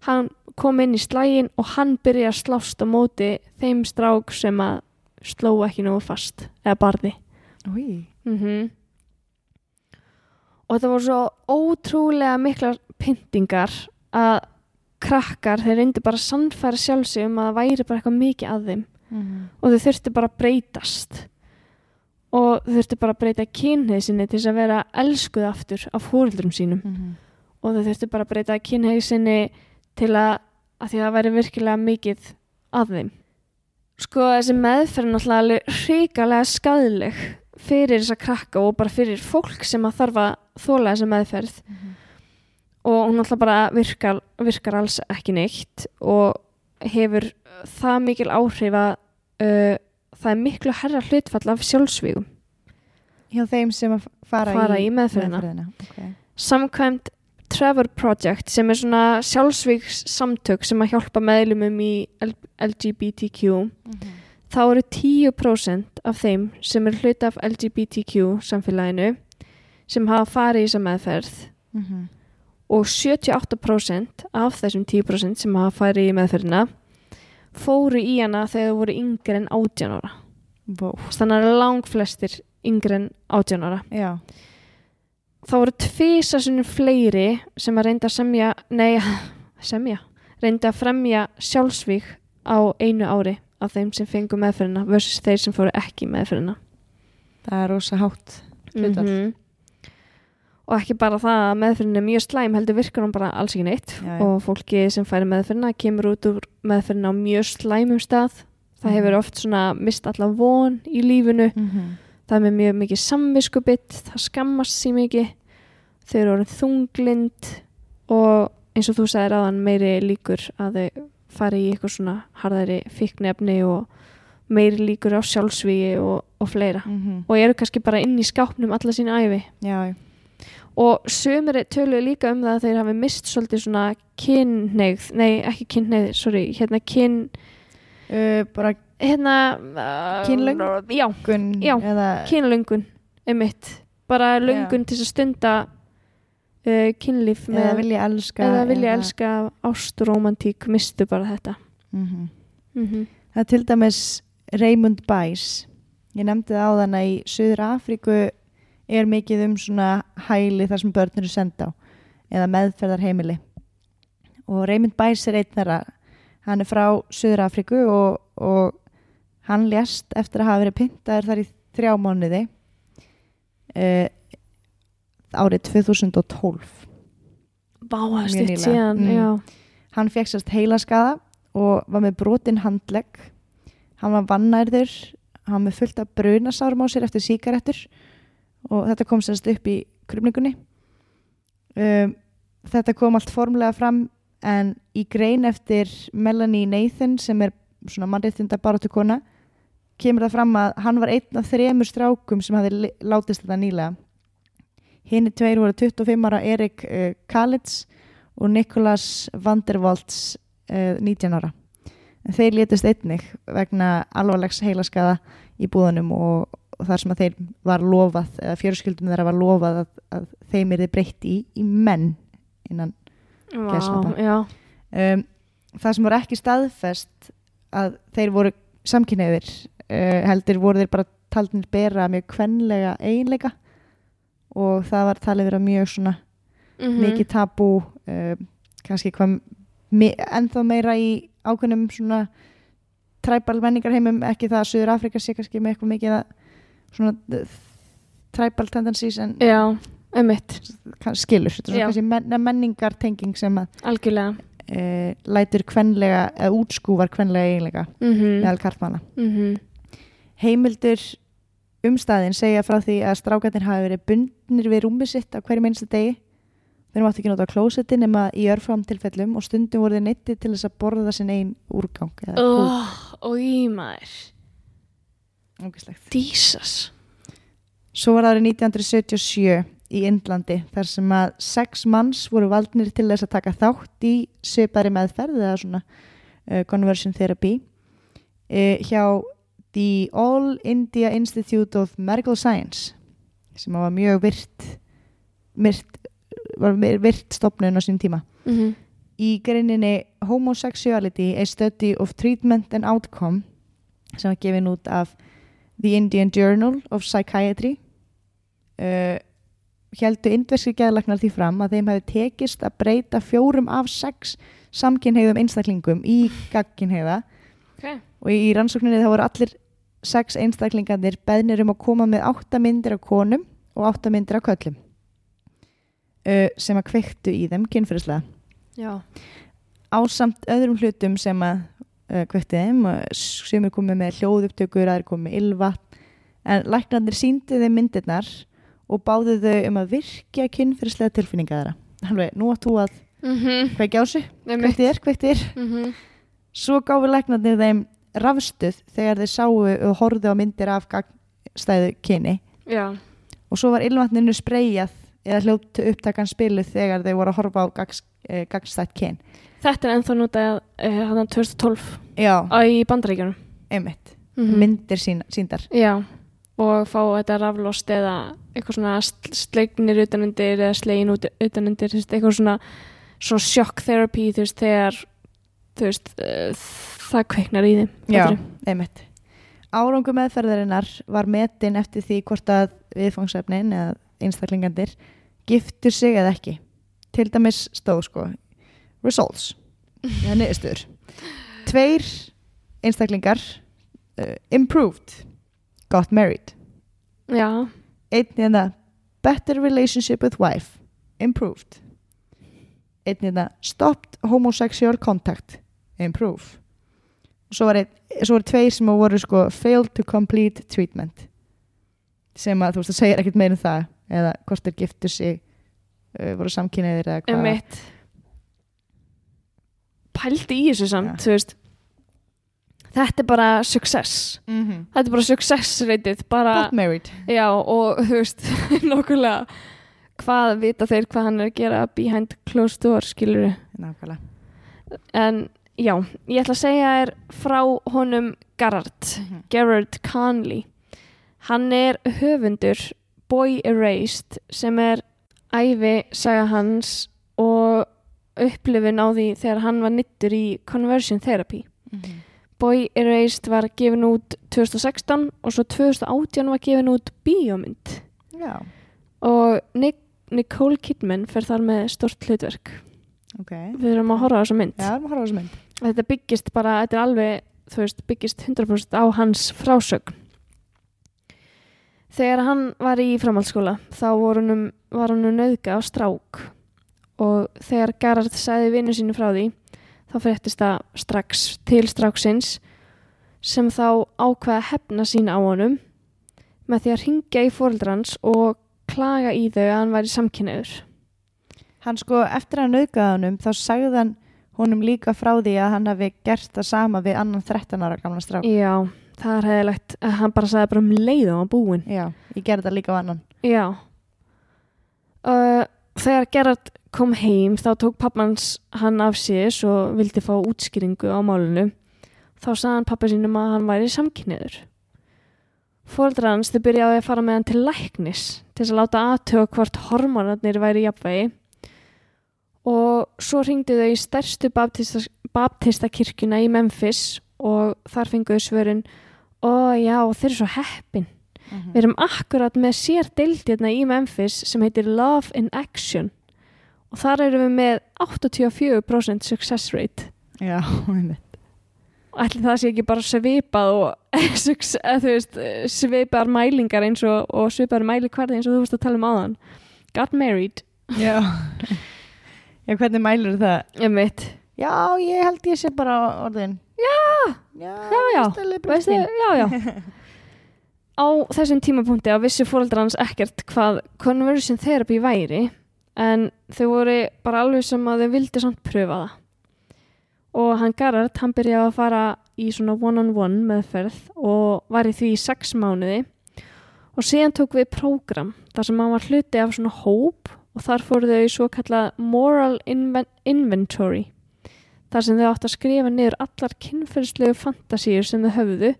Hann kom inn í slægin og hann byrjaði að slást á móti þeim strák sem að sló ekki nógu fast eða barði. Mm og það voru svo ótrúlega miklar pyntingar að krakkar, þeir reyndi bara að sannfæra sjálfsig um að það væri bara eitthvað mikið að þeim Mhm. og þau þurfti bara að breytast og þau þurfti bara að breyta kynneið sinni til þess að vera elskuð aftur af fóreldrum sínum Mhm. og þau þurfti bara að breyta kynneið sinni til að, að því að það væri virkilega mikið að þeim sko þessi meðferð er náttúrulega hrikalega skadleg fyrir þessa krakka og bara fyrir fólk sem að þarf að þóla þessa meðferð Mhm. og hún náttúrulega bara virkar, virkar alls ekki neitt og hefur það mikil áhrif að uh, það er miklu herra hlutfall af sjálfsvígum hjá þeim sem að fara, Fara í meðferðina. meðferðina. Okay. samkvæmt Trevor Project sem er svona sjálfsvígs samtök sem að hjálpa meðlumum í LGBTQ þá eru 10% af þeim sem er hluta af LGBTQ samfélaginu sem hafa farið í þessa meðferð Mhm. Og 78% af þessum 10% sem hafa farið í meðferðina fóru í hana þegar þau voru yngri en 18 ára Vó. þannig að lang flestir yngri en 18 ára Já. þá voru tvisa svona fleiri sem að reynda að semja nei, semja reynda að fremja sjálfsvík á einu ári af þeim sem fengu meðferðina versus þeir sem fóru ekki meðferðina Það er rosa hátt. hlutfall. Mhm. Og ekki bara það að meðferðin er mjög slæm heldur virkar hún bara alls ekki neitt Já, já. og fólki sem færi meðferðina kemur út úr meðferðina á mjög slæmum stað það Mhm. hefur oft svona mist alla von í lífinu Mhm. það er með mjög mikið samviskubitt það skammast sér mikið þau eru orðin þunglind og eins og þú sagðir aðan meiri líkur að þau fari í eitthvað svona harðari fíknefni og meiri líkur á sjálfsvíi og, og fleira Mhm. og eru kannski bara inn í skápnum alla sína æfi Já, já. Og sömur töluðu líka um það að þeir hafi mist svolítið svona kynneigð, nei ekki kynneigð, sorry, hérna kyn Uh, bara hérna uh, Kynlöngun? Já, Já, eða kynlöngun einmitt, bara löngun til þess að stunda uh, kynlíf eða með, vilja elska eða vilja elska ást og romantík, mistu bara þetta. Mhm. mm Það er til dæmis Raymond Bæs ég nefndi það á þann að í Suður Afríku er mikið um svona hæli þar sem börn eru senda á eða meðferðarheimili og Raymond Bæs er einn þeirra hann er frá Suður Afríku og, og hann lést eftir að hafa verið pyntaður þar í þrjá mánuði uh, árið 2012 Vá, það er Mjög stutt nýlega. síðan Mm. Hann fekk sérst heilaskaða og var með brotin handlegg. Hann var vannærður, hann var með fullt af brunasárum á sér eftir síkaretur og þetta kom sérst upp í krumningunni um, þetta kom allt formulega fram en í grein eftir Melanie Nathan sem er svona mannréttinda baráttu kona kemur það fram að hann var einn af þremur strákum sem hafi látist þetta nýlega. Hini tveir voru 25 ára Erik uh, Kalitz og Nikolas Vandervolts uh, 19 ára. En þeir létust einnig vegna alvarlegs heilaskaða í búðunum og, og þar sem að þeir var lofað eða fjörskildum þeirra var lofað að, að þeim er þið breytt í, í menn innan já, um, það sem voru ekki staðfest að þeir voru samkynniðir uh, heldur voru þeir bara taldnir bera mjög kvenlega eiginleika og það var talið vera mjög svona Mhm. mikið tabú um, kannski hvað mi- ennþá meira í ákveðnum svona træbal menningarheimum ekki það að Suður Afrika sé kannski með eitthvað mikið að svona træbal tendencies en já, skilur, men menningartenging sem að e, lætur kvenlega eða útskúvar kvenlega eiginlega mm meðal kartmanna. -hmm. Heimildur umstæðin segja frá því að strákarnir hafi verið bundnir við rúmið sitt á hverju minnsta degi. Þeir máttu ekki nota klósetti nema í örfram tilfellum og stundum voru þeir neytti til þess að borða sinn einn úrgang eða kúk. oh, og í maður Jesus. Svo var árið 1977 í Indlandi þar sem að sex manns voru valdnir til þess að taka þátt í svipari meðferð eða svona uh, conversion therapy uh, hjá The All India Institute of Medical Science sem var mjög virt, virt var virt stopnun á sín tíma. Mm -hmm. í greininni Homosexuality a Study of Treatment and Outcome sem var gefin út af The Indian Journal of Psychiatry uh, heldu indverski geðlagnar því fram að þeim hefði tekist að breyta fjórum af sex samkynheiðum einstaklingum í gagginheiða okay. og í rannsókninni þá voru allir sex einstaklingarnir beðnir um að koma með átta myndir af konum og átta myndir af köllum uh, sem að kveiktu í þeim kynfyrirslega já, ásamt öðrum hlutum sem að uh, kveiktu þeim og sumir komið með hljóðupptökur, aðrir komið með ylvatn en læknarnir síndu þeim myndirnar og báðu þau um að virkja kynfyrirslega tilfinninga þeirra. Alveg, nú átt þú að mm -hmm. kveikja á sig einmitt. Kveikti þér, kveikti þér. Mm -hmm. svo gáfi læknarnir þeim rafstuð þegar þeir sáu og horfðu á myndir af gagnstæðu kyni. Já, og svo var ylvatninu spreyjað eða hljótt upptakan spiluð þegar þeir voru að horfa á gags, eh, kyn. Þetta er ennþá hann 2012 já, á í bandaríkjunum. Einmitt, mm myndir sín, síndar já, og fá þetta raflost eða eitthvað svona sl- slegnir utanundir eða slegin utanundir eitthvað svona, svona shock therapy þú veist, þegar þú veist, uh, það kveiknar í þeim Já. einmitt. Árangu meðferðarinnar var metin eftir því hvort að viðfangsefnin eða einstaklingandir giftur sig eða ekki. Til dæmis stóð sko results eða niðurstöður tveir einstaklingar uh, improved got married. Já, einn hérna better relationship with wife improved. Einn hérna stopped homosexual contact improve. Og svo var, var tveir sem voru sko failed to complete treatment. Sem að þú veist það segir ekkert meira um það eða hvort þeir giftu sig uh, voru samkynniðir eða hvað. Pældi í þessu samt, Já. þú veist þetta er bara success mm -hmm. þetta er bara success reytið got married já og þú veist nokkulega hvað vita þeir hvað hann er að gera behind closed doors skilur nákvæmlega en já, ég ætla að segja þér frá honum Gerard Mhm. Gerard Conley hann er höfundur Boy Erased sem er æfi saga hans og upplifin á því þegar hann var nittur í conversion therapy Mhm. Boy Erased var gefin út 2016 og svo 2018 var gefin út bíómynd. Já, og Nic Nicole Kidman fer þar með stort hlutverk. Ok. Við erum að horfa á þessa mynd. Já, horfa á þessu mynd. Þetta byggist bara, þetta er alveg veist, byggist 100% á hans frásögn. Þegar hann var í framhaldsskóla þá hann, var hann nöðga á strák. Og þegar Gerard sagði vinnu sínu frá því þá fréttist það strax til stráksins sem þá ákveða hefna sín á honum með því að ringja í fóreldrans og klaga í þau að hann væri samkynniður. Hann sko, eftir að honum, þá sagði hann honum líka frá því að hann hafi gert það sama við annan 13 ára gamla strák. Já, það er hefðilegt að hann bara sagði bara um leið og hann búinn. Já, ég gerði það líka á annan. Já. Uh, þegar Gerard kom heim þá tók pappans hann af sér og vildi fá útskýringu á málunu. Þá sagði hann pappa sínum að hann væri samkynniður. Fóldra hans þau byrjaði að fara með hann til læknis til að láta aðtöga hvort hormonarnir væri í jafnvægi og svo ringdu þau í stærstu baptista, baptista kirkjuna í Memphis og þar fenguðu svörin og já, þeir eru svo heppin Mhm. Við erum akkurat með sér deild hérna í Memphis sem heitir Love in Action og þar erum við með 84% success rate Já, einmitt. ætli það sé ekki bara svipað og veist, svipaðar mælingar eins og, og svipaðar mælikvarði eins og þú veist að tala um áðan Got married, Já. Já, hvernig mælur það? ég veit Já, ég held ég sé bara orðin. Já, Já, Já, já. veistu, já, já Á þessum tímapunkti á vissi fóreldrar hans ekkert hvað conversion therapy væri en þau voru bara alveg sem að þau vildi samt pröfa það. Og hann Garrett, hann byrjaði að fara í svona one-on-one meðferð og var í því í sex mánuði. Og síðan tók við prógram þar sem hann var hluti af svona hóp og þar fóru þau í svo kallað moral inven inventory þar sem þau átt að skrifa niður allar kynferðslegu fantasíur sem þau höfðu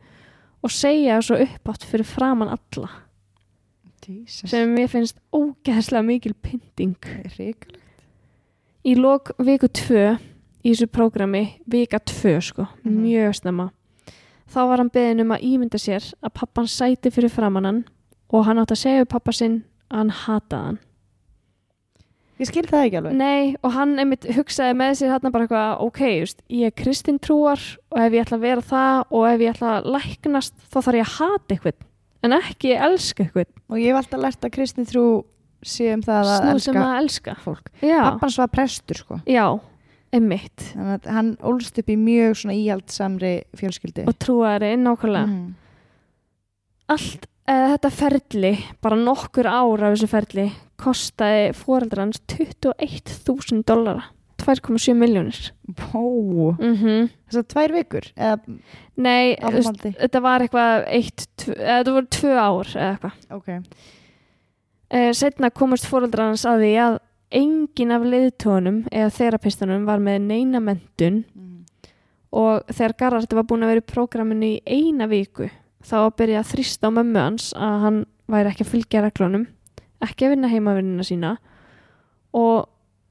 og segja svo uppátt fyrir framann alla Jesus. sem mér finnst ógeðslega mikil pynting í lok viku 2 í þessu prógrami, vika 2 sko, Mhm. mjög snemma þá var hann beðin um að ímynda sér að pappan sæti fyrir framann hann og hann átt að segja pappa sinn að hann hataði hann Ég skil það ekki alveg. Nei, og hann einmitt hugsaði með sér hérna bara eitthvað, ok, just, ég er kristin trúar og ef ég ætla að vera það og ef ég ætla að læknast þá þarf ég að hata eitthvað en ekki elska eitthvað Og ég hef alltaf lært að kristni trú sé um það að sem elska að elska fólk. Já, Pappans var prestur sko. já, einmitt Þannig að hann ólst upp í mjög svona íhaldsamri fjölskyldu. og trúari nákvæmlega Mhm. allt þetta ferli, bara nokkur ár af þessu ferli, kostaði fóreldrans 21.000 dollara 2,7 miljónir Bó. mm Þessar tvær vikur? Eða Nei, áframaldi? þetta var eitthvað eitt, eða þetta voru tvö ár eða eitthvað Ok. Eh, Setna komast fóreldrar hans að því að engin af leiðtónum eða þerapistunum var með neina mentun Mhm. og þegar Garrard var búin að vera í prógraminu í eina viku þá að byrja að þrýsta á mömmu hans að hann væri ekki að fylgja reglunum ekki að vinna heimavinnina sína og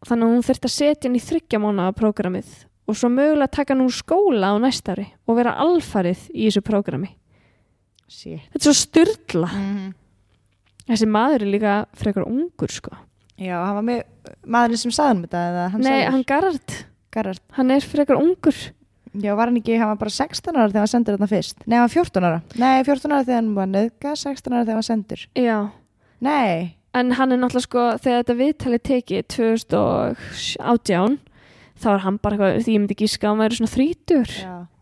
þannig að hún þurfti að setja hann í þryggja mánaða prógramið og svo mögulega taka hann úr skóla á næstari og vera alfarið í þessu prógrami Shit. þetta er svo styrla Mm þessi maður er líka frekar ungur sko Já, hann var með maðurinn sem saði hann þetta Nei, sjálfur? hann Garrard, Garðar. hann er frekar ungur Já, var hann ekki, hann var bara 16 ára þegar hann sendur þarna fyrst. Nei, hann var 14 ára. Nei, 14 ára þegar hann var nöðga, 16 ára þegar hann sendur. Já, Nei. en hann er náttúrulega sko þegar þetta viðtali tekið 2018 þá er hann bara eitthvað, því ég myndi gíska að hann væri svona þrítur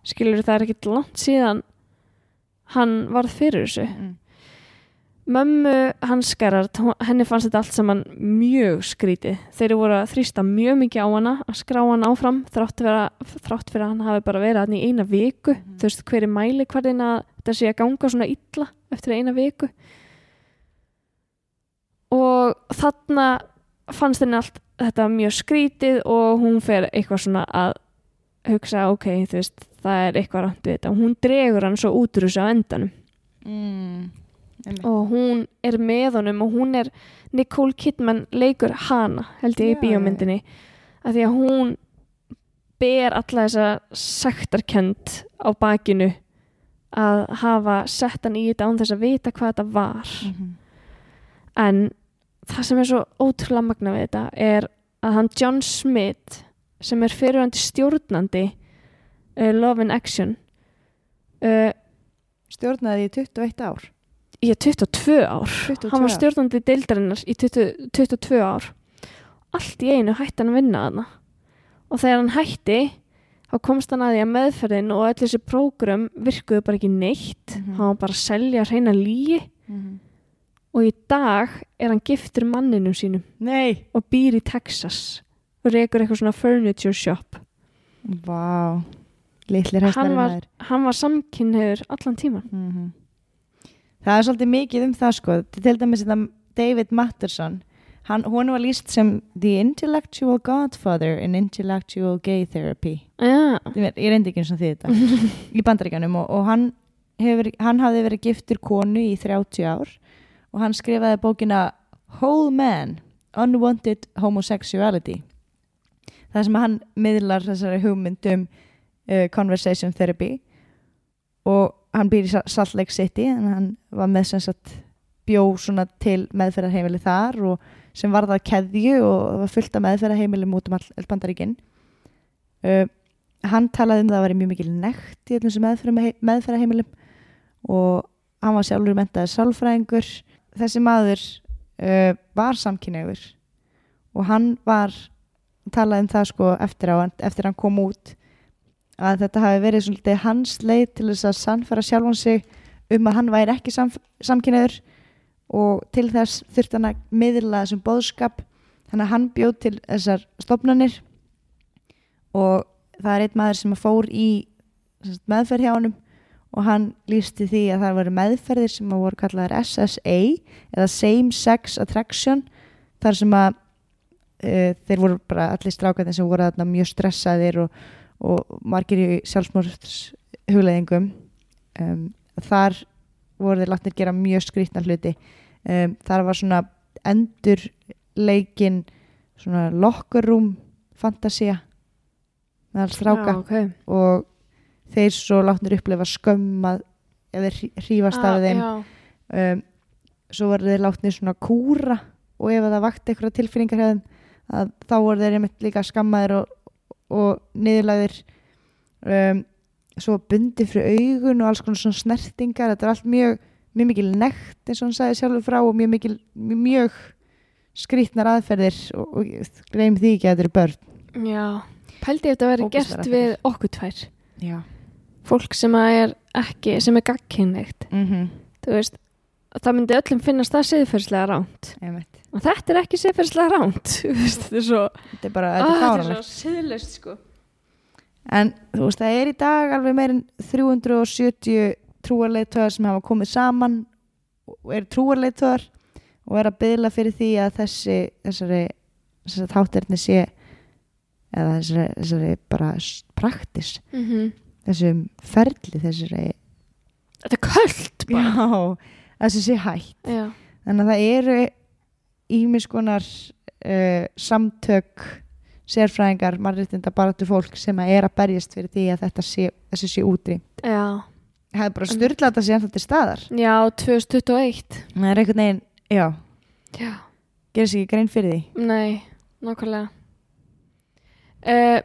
skilur það er ekkit langt síðan hann varð fyrir þessu Mm. Mömmu hans Gerard, hún- henni fannst þetta allt saman mjög skrítið. Þeir voru að þrýsta mjög mikið á hana að skrá hann áfram þrátt, fyrir að hann hafi bara verið hann í eina viku. Þú veist hver er mæli hverðin að þetta sé að ganga svona illa eftir eina viku? Og þarna fannst henni allt þetta mjög skrítið og hún fer eitthvað svona að hugsa ok, þú veist, það er eitthvað rátt við þetta. Og hún dregur hann svo út úr þessu á endanum. Mm. Einmitt. og hún er með honum og hún er Nicole Kidman leikur hana held ég í Já, bíómyndinni að því að hún ber alla þessa sektarkend á bakinu að hafa sett hann í þetta án þess að vita hvað þetta var Mhm. en það sem er svo ótrúlega magna við þetta er að hann John Smith sem er fyrirhandi stjórnandi uh, Love in Action uh, Stjórnaði í 21 ár. Í 22 ár. 22 hann var stjórnandi deildarinnar í 20, 22 ár. Allt í einu hætti hann að vinna þarna. Og þegar hann hætti þá komst hann að því að meðferðin og öll þessi prógram virkuðu bara ekki neitt. Mhm. hann var bara að selja hreina lígi og í dag er hann giftur manninum sínum. Nei, og býr í Texas. Og rekur eitthvað svona furniture shop. Vá. Litlir hann hestar var, hann var samkynniður allan tíman mm Það er svolítið mikið um það sko. Til dæmis þetta David Matterson hann, hún var líst sem the intellectual godfather in intellectual gay therapy. Ég ég reyndi ekki eins og því þetta. Í bandaríkanum og, og hann, hefur, hann hafði verið giftur konu í 30 ár og hann skrifaði bókina Whole Man, Unwanted Homosexuality. Það sem hann miðlar þessari hugmyndum uh, conversation therapy. Og hann býr í Sa- Salt Lake City en hann var með sem sagt bjó svona til meðferðarheimili þar og sem var það keðju og var fullt af meðferðarheimili út um all, all bandaríkin. Uh, hann talaði um það að það væri mjög mikil nekt í öllum sem meðferðarheimilum og hann var sjálfur mentaði sálfræðingur. Þessi maður uh, var samkynnegur og hann var talaði um það sko eftir á eftir hann kom út að þetta hafi verið svolítið hans leið til þess að sannfæra sjálfan sig um að hann væri ekki sam, samkynnegur og til þess þurfti hann að miðla þessum bóðskap þannig að hann bjóð til þessar stofnanir og það er einn maður sem fór í meðferð hjá honum og hann lísti því að það voru meðferðir sem voru kallaðar SSA eða Same Sex Attraction þar sem að uh, þeir voru bara allir strákandi sem voru mjög stressaðir og, og margir í sjálfsmórts hugleðingum um, þar voru þeir látnir gera mjög skrýtna hluti. Um, þar var svona endur leikin svona locker room fantasía meðal stráka. Já, okay. og þeir svo látnir upplefa skömm að eða hrífast af þeim. já, um, svo voru þeir látnir svona kúra og ef það vakti eitthvað tilfinningar hefðum þá voru þeir einmitt líka skammaðir og, og niðurlæðir um, svo bundi fyrir augun og alls konar svona snertingar. Þetta er allt mjög, mjög mikil nekt eins og hann sagði sjálfur frá og mjög mikil mjög, mjög skrýtnar aðferðir og, og gleym því ekki að þetta eru börn. Já. pældi að þetta verið Ógeðslegar gert við okkur tvær. Já. Fólk sem að er ekki, sem er gagkinnlegt mm -hmm. þú veist, það myndi öllum finnast það siðferðslega ránt og þetta er ekki siðferðslega ránt þetta er svo þetta er bara Ah, þetta er þetta er svo siðlust sko. En þú veist, það er í dag alveg meirinn 370 trúarleitöðar sem hafa komið saman og eru trúarleitöðar og er að byðla fyrir því að þessi þessari, þessari þátterni sé eða þessari, þessari bara praktis mm -hmm. þessum ferli þessari þetta er köld bara. Já, þessi sé hætt. Já, þannig að það eru ímis konar uh, samtök sérfræðingar, mannréttinda baráttu fólk sem að er að berjast fyrir því að þetta sé, þessi sé útrý já, Það er bara styrla þetta ennþá til staðar. já 2021 Það er einhvern veginn, já, já, gerir sér ekki grein fyrir því. nei, nákvæmlega. Uh,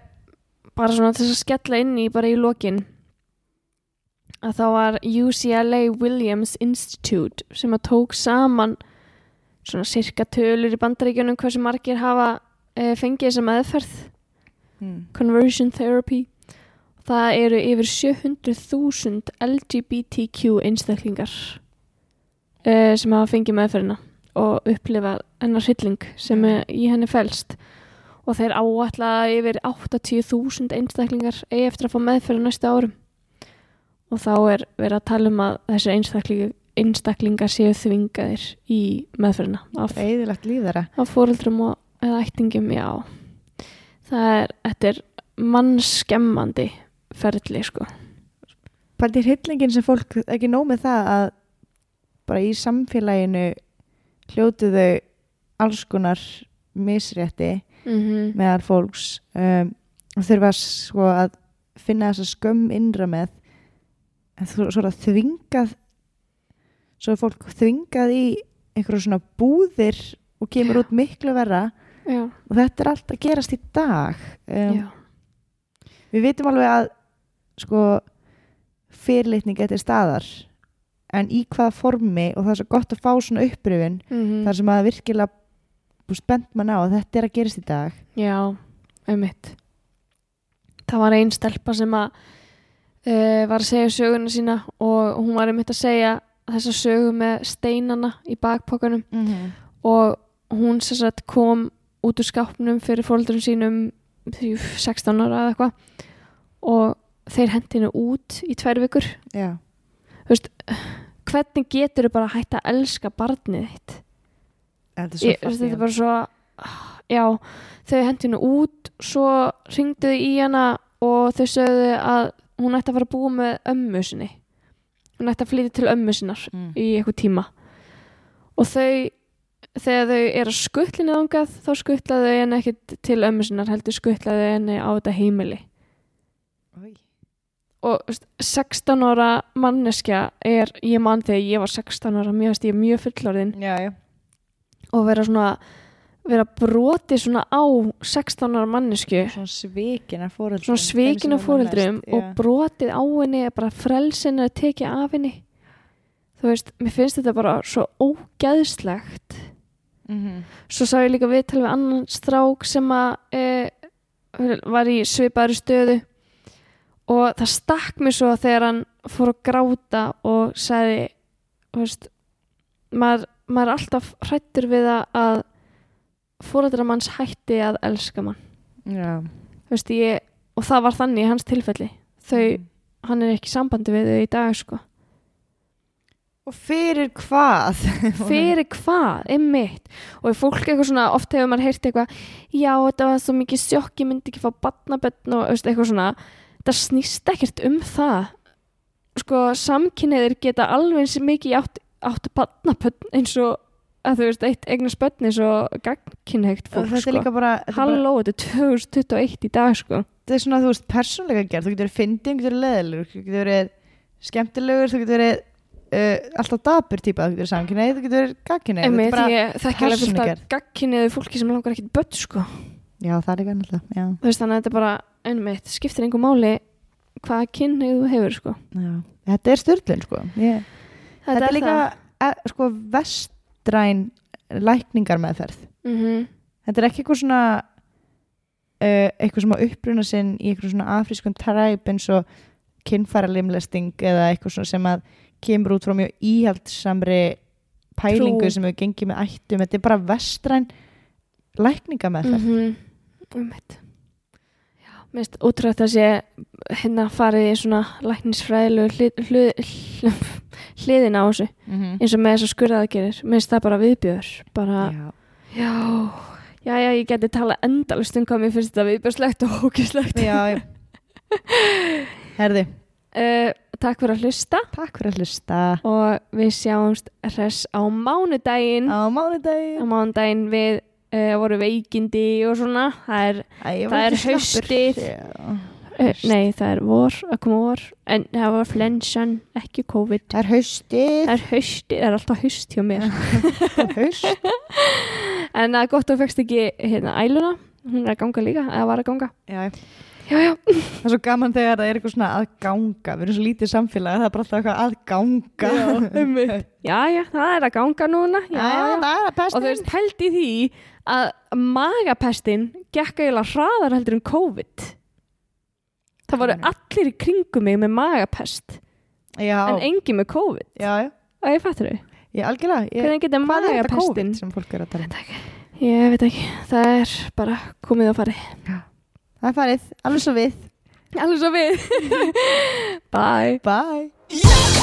bara svona þess að skella inn í bara í lokin að þá var UCLA Williams Institute sem að tók saman svona cirka tölur í bandaríkjunum hversu margir hafa uh, fengið þessa meðferð Mm. conversion therapy það eru yfir 700.000 LGBTQ einstaklingar uh, sem hafa fengið meðferðina og upplifa hennar hrylling sem Mm. er í henni felst og þeir að yfir 80.000 einstaklingar eigi eftir að fá meðferð næsta árum og þá er verið að tala um að þessir einstaklingar, einstaklingar séu þvingaðir í meðferðina af fóreldrum og eða ættingum, já. Það er, þetta er mannskemmandi ferli, sko. Pældi hryllingin sem fólk, ekki nóg með það að bara í samfélaginu hljótu þau alls konar misrétti mm -hmm. meðal fólks. Um, þurfa sko að finna þessa skömm innra með en þú er það þvingað svo er fólk þvingað í einhverjum svona búðir og kemur út miklu verra. Já, og þetta er allt að gerast í dag. Um, við vitum alveg að sko fyrirlitning getur staðar. En í hvaða formi og það er svo gott að fá svona uppröfin mm þar sem að virkilega spennt mann á að þetta er að gerast í dag. Já einmitt. Það var einn stelpa sem að uh, var að segja söguna sína og hún var einmitt að segja þessa sögu með steinana í bakpokanum. Mm -hmm. og hún sagt kom út úr skápnum fyrir fóldurum sínum því 16 ára eða eitthvað. Og þeir hendi henni út í tvær vikur. Þú veist, hvernig getur þau bara hægt að elska barnið þitt? Þetta er svo Ég, þetta er bara svo já, þau hendi henni út svo ringdu þau í hana og þau sögðu að hún ætti að fara að búa með ömmu sinni. Hún ætti að flytja til ömmu sinnar mm. í eitthvað tíma. Og þau þegar þau eru að skuttlinni þangað þá skuttlaðu henni ekkit til ömmu sinnar heldur skuttlaðu henni á þetta heimili. Oj. og þú veist, 16 ára manneskja er, ég man þegar ég var 16 ára mjög, mjög fullorðin. Já, já, og vera svona vera broti svona á 16 ára mannesku svona svikina fóreldrum svona svikina fóreldrum og brotið á henni bara frelsin að tekja af henni. Þú veist, mér finnst þetta bara svo ógeðslegt. Mm -hmm. svo sá ég líka viðtal við annan strák sem að e, var í svipaðri stöðu og það stakk mér svo þegar hann fór að gráta og sagði veist, maður, maður er alltaf hrættur við að- að fóreldra manns hætti að elska mann. Já. Veist, ég, og það var þannig í hans tilfelli. Þau, Mhm. hann er ekki sambandi við þau í dag sko. Og fyrir hvað? Fyrir hvað, einmitt. Og fólk eitthvað svona, oft hefur maður heyrt eitthvað já, þetta var svo mikið sjokk ég myndi ekki fá badnabötn og eitthvað svona. Það snýst ekkert um það. Sko, samkynniðir geta alveg eins mikið átt, átt badnabötn eins og að þú veist, eitt eins og gagnkynhegt og fólk þetta er sko. líka bara þetta er, bara, halló, þetta er 2021 í dag sko þetta er svona þú veist persónleika gerð, þú getur verið fyndið, þú getur verið leðilegur þú getur verið skemmtilegur þú getur verið uh, alltaf dabur típa, þú getur verið samkynneið, þú getur verið gagkynneið er bara, ég þekki alveg fullt persónugerð. gagkynniðu fólki sem langar ekkit börn sko. já það er líka náttúrulega já, Þú veist, þannig að þetta bara einmitt, skiptir einhver máli hvaða kynnið þú hefur sko. já. þetta er styrlun sko ég, þetta, er líka e, sko vestræn lækningar meðferð mm -hmm. þetta er ekki eitthvað svona uh, eitthvað sem á uppruna sinn í eitthvað svona afrískun træp eins og kynfæra limlesting eða eitthvað svona sem að kemur út frá mjög íhaldsamri pælingu Trú. sem hefur gengið með ættum. Þetta er bara vestræn lækninga meðferð mm einmitt. Já, minnst útrætt að sé hérna farið í svona læknisfræðilegu hlið, hlið, hlið, hliðina á þessu mm -hmm. eins og með þess að skurðaðgerir minnst það bara viðbjör bara, já. já, já, já, ég geti tala endalust um hvað mér finnst þetta viðbjörslegt og hókislegt já, já. herði, uh, Takk fyrir að hlusta. Takk fyrir að hlusta. Og við sjáumst hress á mánudaginn. Á mánudagi á mánudaginn við uh, voru veikindi og svona. Það er, Æ, það er haustið. Nei það er vor að koma vor en það var flensan, ekki COVID. Það er haustið. Það er haustið, það er alltaf haust hjá mér. Haust. En það er gott að þú fegst ekki hérna æluna, hún er að ganga líka eða var að ganga, já, já. Já Það er svo gaman þegar það er eitthvað svona að ganga. Við erum svo lítið samfélag Það er bara alltaf eitthvað að ganga. Já, já já, það er að ganga núna. Já, Já, og þú veist, pældi því að magapestin gekk eiginlega hraðar heldur en COVID það voru allir í kringum mig með magapest Já, en engin með COVID. Já, já. Og ég fattur þau, Ég algjörlega ég, hvernig er þetta magapestin COVID sem fólk er að tala um? ég veit ekki, það er bara komið á fari Það er farið, alveg svo við. Alveg svo við. Bye. Bye